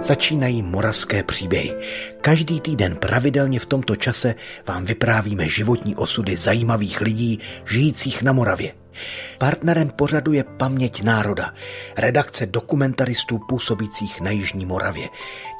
Začínají moravské příběhy. Každý týden pravidelně v tomto čase vám vyprávíme životní osudy zajímavých lidí žijících na Moravě. Partnerem pořadu je Paměť národa, redakce dokumentaristů působících na Jižní Moravě.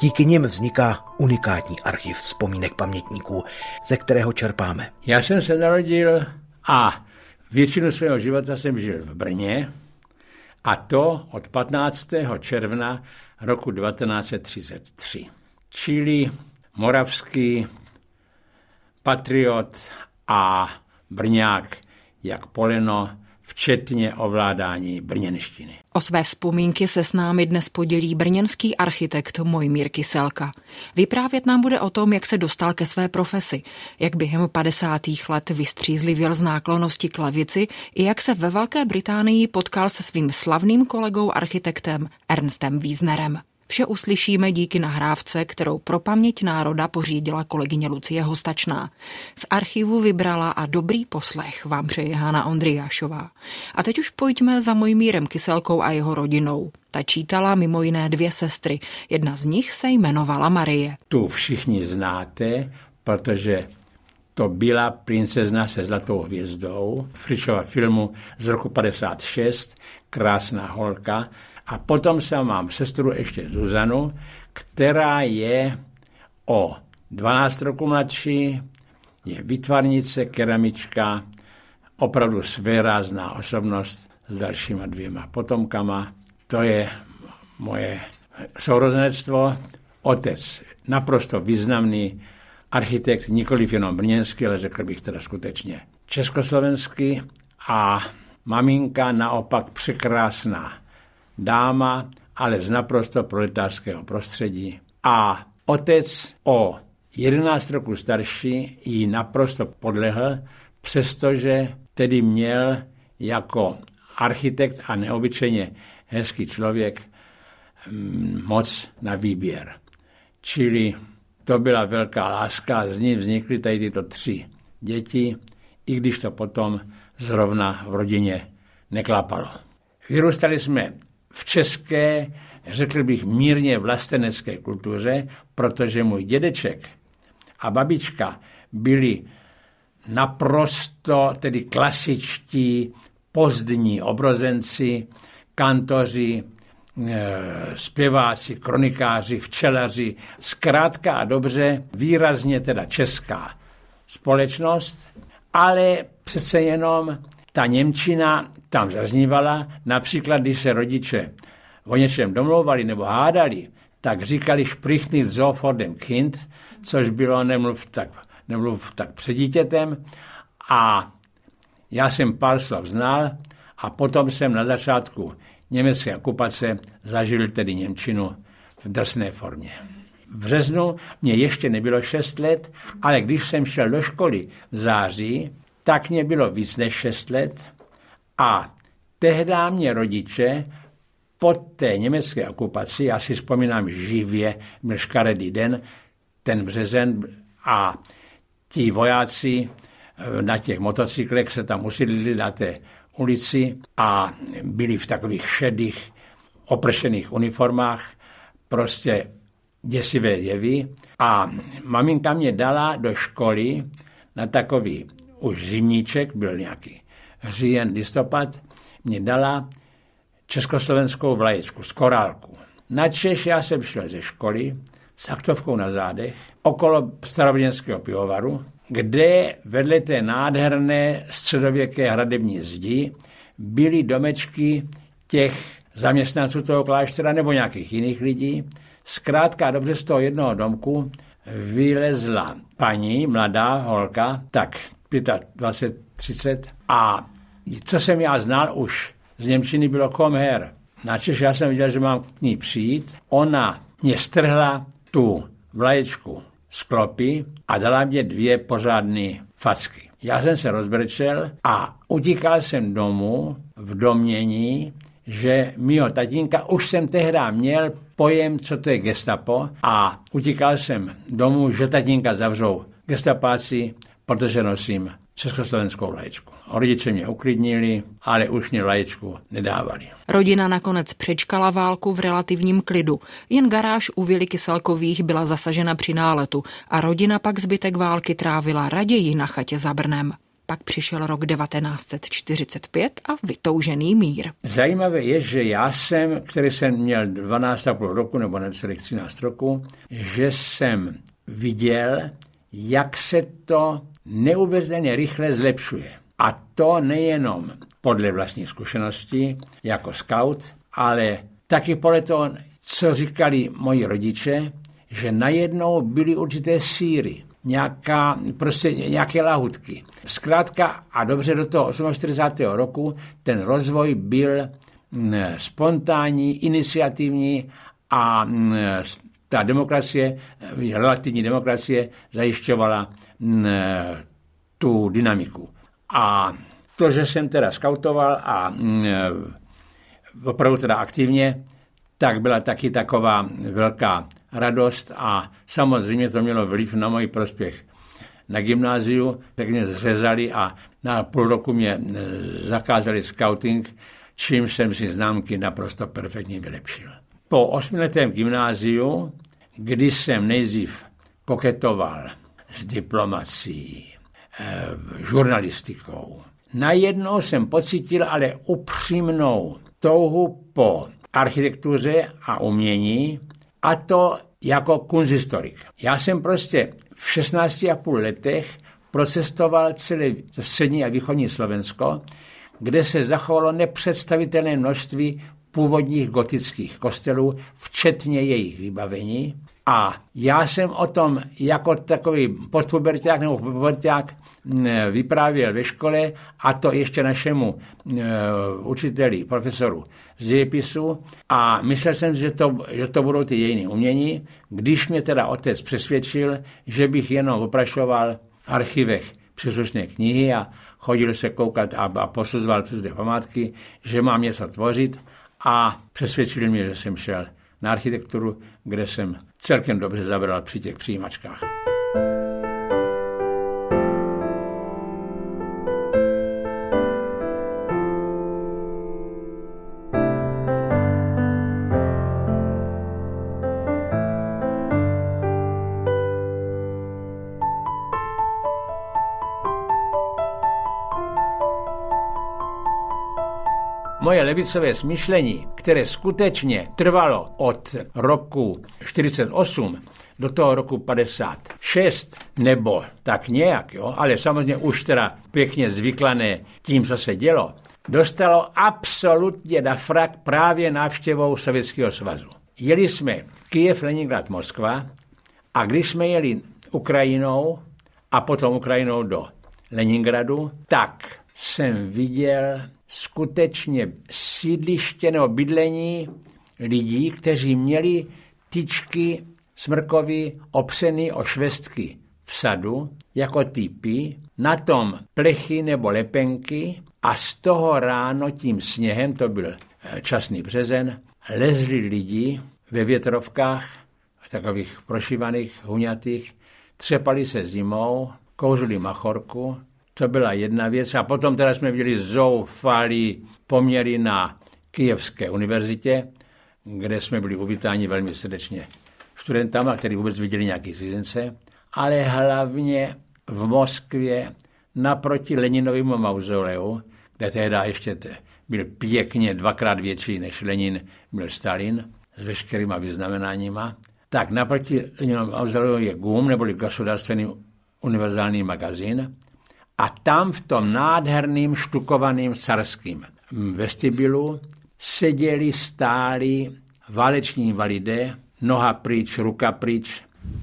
Díky nim vzniká unikátní archiv vzpomínek pamětníků, ze kterého čerpáme. Já jsem se narodil a většinu svého života jsem žil v Brně, a to od 15. června roku 1933. Čili moravský patriot a brňák jak poleno, včetně ovládání brněnštiny. O své vzpomínky se s námi dnes podělí brněnský architekt Mojmír Kyselka. Vyprávět nám bude o tom, jak se dostal ke své profesi, jak během 50. let vystřízlivěl z náklonosti k lavici i jak se ve Velké Británii potkal se svým slavným kolegou architektem Ernstem Wiesnerem. Vše uslyšíme díky nahrávce, kterou pro paměť národa pořídila kolegyně Lucie Hostačná. Z archivu vybrala a dobrý poslech vám přeje Hána Ondriášová. A teď už pojďme za Mojmírem Kyselkou a jeho rodinou. Ta čítala mimo jiné dvě sestry. Jedna z nich se jmenovala Marie. Tu všichni znáte, protože to byla princezna se zlatou hvězdou, Fričova filmu z roku 56, krásná holka, a potom jsem mám sestru ještě Zuzanu, která je o 12 roku mladší, je vytvarnice, keramička, opravdu svérázná osobnost s dalšíma dvěma potomkama. To je moje sourozenectvo. Otec naprosto významný architekt, nikoliv jenom brněnský, ale řekl bych teda skutečně československý a maminka naopak překrásná dáma, ale z naprosto proletářského prostředí. A otec o 11 roku starší jí naprosto podlehl, přestože tedy měl jako architekt a neobyčejně hezký člověk mm, moc na výběr. Čili to byla velká láska z ní vznikly tady tyto tři děti, i když to potom zrovna v rodině neklapalo. Vyrůstali jsme v české, řekl bych mírně vlastenecké kultuře, protože můj dědeček a babička byli naprosto tedy klasičtí pozdní obrozenci, kantoři, e, zpěváci, kronikáři, včelaři, zkrátka a dobře, výrazně teda česká společnost, ale přece jenom ta Němčina tam zaznívala, například když se rodiče o něčem domlouvali nebo hádali, tak říkali sprichni so vor dem Kind, což bylo nemluv tak, nemluv tak před dítětem. A já jsem pár slov znal a potom jsem na začátku německé okupace zažil tedy Němčinu v drsné formě. V březnu mě ještě nebylo 6 let, ale když jsem šel do školy v září, tak mě bylo víc než 6 let a tehdy mě rodiče po té německé okupaci, já si vzpomínám živě, byl škaredý den, ten březen a ti vojáci eh, na těch motocyklech se tam usidlili na té ulici a byli v takových šedých opršených uniformách, prostě děsivé jevy. A maminka mě dala do školy na takový už zimníček, byl nějaký říjen, listopad, mě dala československou vlaječku z korálku. Na Češ já jsem šel ze školy s aktovkou na zádech okolo starobrněnského pivovaru, kde vedle té nádherné středověké hradební zdi byly domečky těch zaměstnanců toho kláštera nebo nějakých jiných lidí. Zkrátka dobře z toho jednoho domku vylezla paní, mladá holka, tak 25, 30 a co jsem já znal už z Němčiny bylo come her. Načež já jsem viděl, že mám k ní přijít. Ona mě strhla tu vlaječku z klopy a dala mě dvě pořádné facky. Já jsem se rozbrečel a utíkal jsem domů v domění, že mýho tatínka už jsem tehdy měl pojem, co to je gestapo a utíkal jsem domů, že tatínka zavřou gestapáci, protože nosím československou vlaječku. Rodiče mě uklidnili, ale už mě vlaječku nedávali. Rodina nakonec přečkala válku v relativním klidu. Jen garáž u Vily Kyselkových byla zasažena při náletu a rodina pak zbytek války trávila raději na chatě za Brnem. Pak přišel rok 1945 a vytoužený mír. Zajímavé je, že já jsem, který jsem měl 12,5 roku nebo necelých 13 roku, že jsem viděl, jak se to neuvěřitelně rychle zlepšuje. A to nejenom podle vlastních zkušeností jako scout, ale taky podle toho, co říkali moji rodiče, že najednou byly určité síry, nějaká, prostě nějaké lahutky. Zkrátka a dobře do toho 48. roku ten rozvoj byl mm, spontánní, iniciativní a mm, ta demokracie, relativní demokracie zajišťovala mm, tu dynamiku. A to, že jsem teda skautoval a opravdu teda aktivně, tak byla taky taková velká radost a samozřejmě to mělo vliv na můj prospěch. Na gymnáziu tak mě zřezali a na půl roku mě zakázali scouting, čím jsem si známky naprosto perfektně vylepšil. Po osmiletém gymnáziu, kdy jsem nejdřív koketoval s diplomací, eh, žurnalistikou, najednou jsem pocítil ale upřímnou touhu po architektuře a umění, a to jako kunzistorik. Já jsem prostě v 16,5 letech procestoval celé střední a východní Slovensko, kde se zachovalo nepředstavitelné množství původních gotických kostelů, včetně jejich vybavení. A já jsem o tom jako takový postpuberták nebo puberták vyprávěl ve škole a to ještě našemu učiteli, profesoru z dějepisu a myslel jsem, že to, že to budou ty jiné umění, když mě teda otec přesvědčil, že bych jenom oprašoval v archivech příslušné knihy a chodil se koukat a, a posuzoval přes památky, že mám něco tvořit a přesvědčil mě, že jsem šel na architekturu, kde jsem celkem dobře zabral při těch přijímačkách. Moje levicové smýšlení, které skutečně trvalo od roku 48 do toho roku 56, nebo tak nějak, jo, ale samozřejmě už teda pěkně zvyklané tím, co se dělo, dostalo absolutně na frak právě návštěvou Sovětského svazu. Jeli jsme Kyjev, Leningrad, Moskva a když jsme jeli Ukrajinou a potom Ukrajinou do Leningradu, tak jsem viděl skutečně sídliště nebo bydlení lidí, kteří měli tyčky smrkový opřený o švestky v sadu jako typy, na tom plechy nebo lepenky a z toho ráno tím sněhem, to byl eh, časný březen, lezli lidi ve větrovkách, takových prošívaných, huňatých, třepali se zimou, kouřili machorku to byla jedna věc. A potom teda jsme viděli zoufalý poměry na Kijevské univerzitě, kde jsme byli uvítáni velmi srdečně studentama, kteří vůbec viděli nějaký cizince, ale hlavně v Moskvě naproti Leninovému mauzoleu, kde tehdy ještě byl pěkně dvakrát větší než Lenin, byl Stalin s veškerýma vyznamenáníma, tak naproti Leninovému mauzoleu je GUM, neboli Gosudárstvený univerzální magazín, a tam v tom nádherným štukovaným carským vestibilu seděli, stáli váleční validé, noha pryč, ruka pryč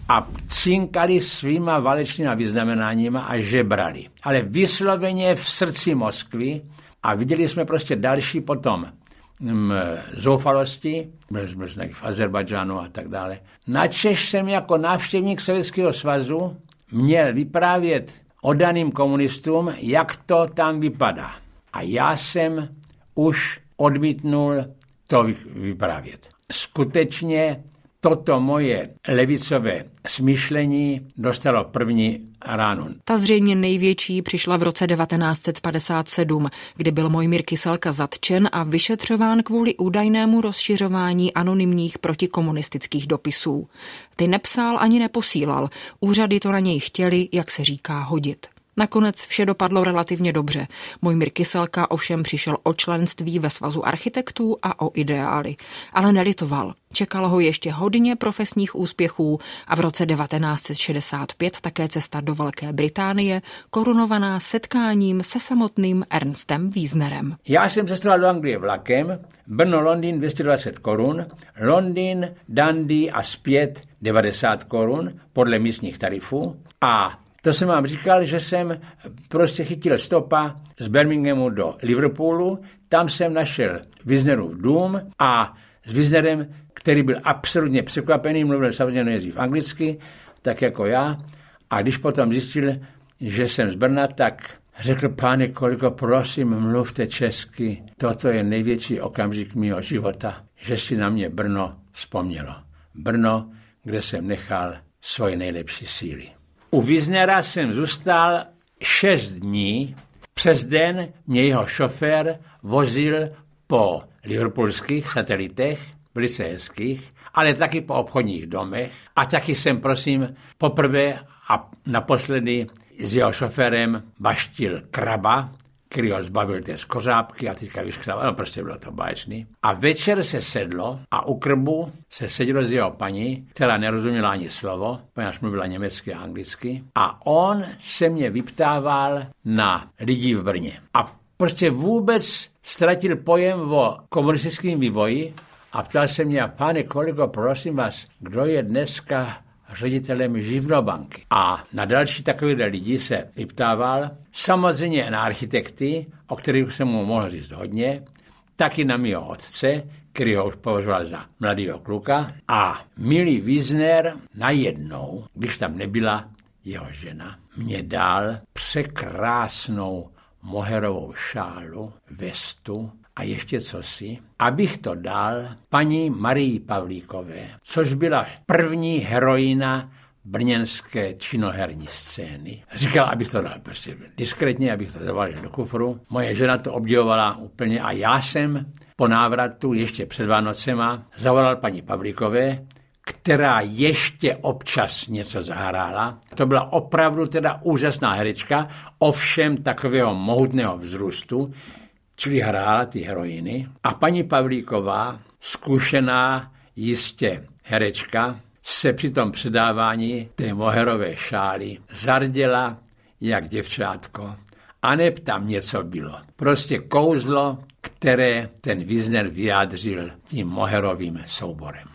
a cinkali svýma válečnýma vyznamenáníma a žebrali. Ale vysloveně v srdci Moskvy a viděli jsme prostě další potom mm, zoufalosti, byli jsme v Azerbajdžánu a tak dále. Načež jsem jako návštěvník Sovětského svazu měl vyprávět odaným komunistům, jak to tam vypadá. A já jsem už odmítnul to vyprávět. Skutečně toto moje levicové smýšlení dostalo první ránu. Ta zřejmě největší přišla v roce 1957, kdy byl Mojmír Kyselka zatčen a vyšetřován kvůli údajnému rozšiřování anonymních protikomunistických dopisů. Ty nepsal ani neposílal, úřady to na něj chtěli, jak se říká, hodit. Nakonec vše dopadlo relativně dobře. Mojmír Kyselka ovšem přišel o členství ve svazu architektů a o ideály. Ale nelitoval. Čekalo ho ještě hodně profesních úspěchů a v roce 1965 také cesta do Velké Británie, korunovaná setkáním se samotným Ernstem Wiesnerem. Já jsem cestoval do Anglie vlakem, Brno, Londýn 220 korun, Londýn, Dundee a zpět 90 korun podle místních tarifů a to jsem vám říkal, že jsem prostě chytil stopa z Birminghamu do Liverpoolu, tam jsem našel Wisnerův dům a s Wisnerem, který byl absolutně překvapený, mluvil samozřejmě nejdřív anglicky, tak jako já, a když potom zjistil, že jsem z Brna, tak řekl, pane koliko, prosím, mluvte česky, toto je největší okamžik mého života, že si na mě Brno vzpomnělo. Brno, kde jsem nechal svoje nejlepší síly. U Wiesnera jsem zůstal šest dní. Přes den mě jeho šofér vozil po liverpoolských satelitech, velice hezkých, ale taky po obchodních domech. A taky jsem, prosím, poprvé a naposledy s jeho šoférem baštil kraba, který ho zbavil té skořápky a teďka vyškrával, no prostě bylo to báječný. A večer se sedlo a u krbu se sedělo s jeho paní, která nerozuměla ani slovo, poněvadž mluvila německy a anglicky. A on se mě vyptával na lidi v Brně. A prostě vůbec ztratil pojem o komunistickém vývoji a ptal se mě, pane kolego, prosím vás, kdo je dneska ředitelem živnobanky. A na další takové lidi se vyptával, samozřejmě na architekty, o kterých jsem mu mohl říct hodně, taky na mého otce, který ho už považoval za mladého kluka. A milý Wiesner najednou, když tam nebyla jeho žena, mě dal překrásnou moherovou šálu, vestu a ještě cosi, abych to dal paní Marii Pavlíkové, což byla první heroina brněnské činoherní scény. Říkal, abych to dal prostě diskretně, abych to zavalil do kufru. Moje žena to obdivovala úplně a já jsem po návratu ještě před Vánocema zavolal paní Pavlíkové, která ještě občas něco zahrála. To byla opravdu teda úžasná herečka, ovšem takového mohutného vzrůstu, čili hrála ty heroiny. A paní Pavlíková, zkušená jistě herečka, se při tom předávání té moherové šály zarděla jak děvčátko. A neb tam něco bylo. Prostě kouzlo, které ten Wiesner vyjádřil tím moherovým souborem.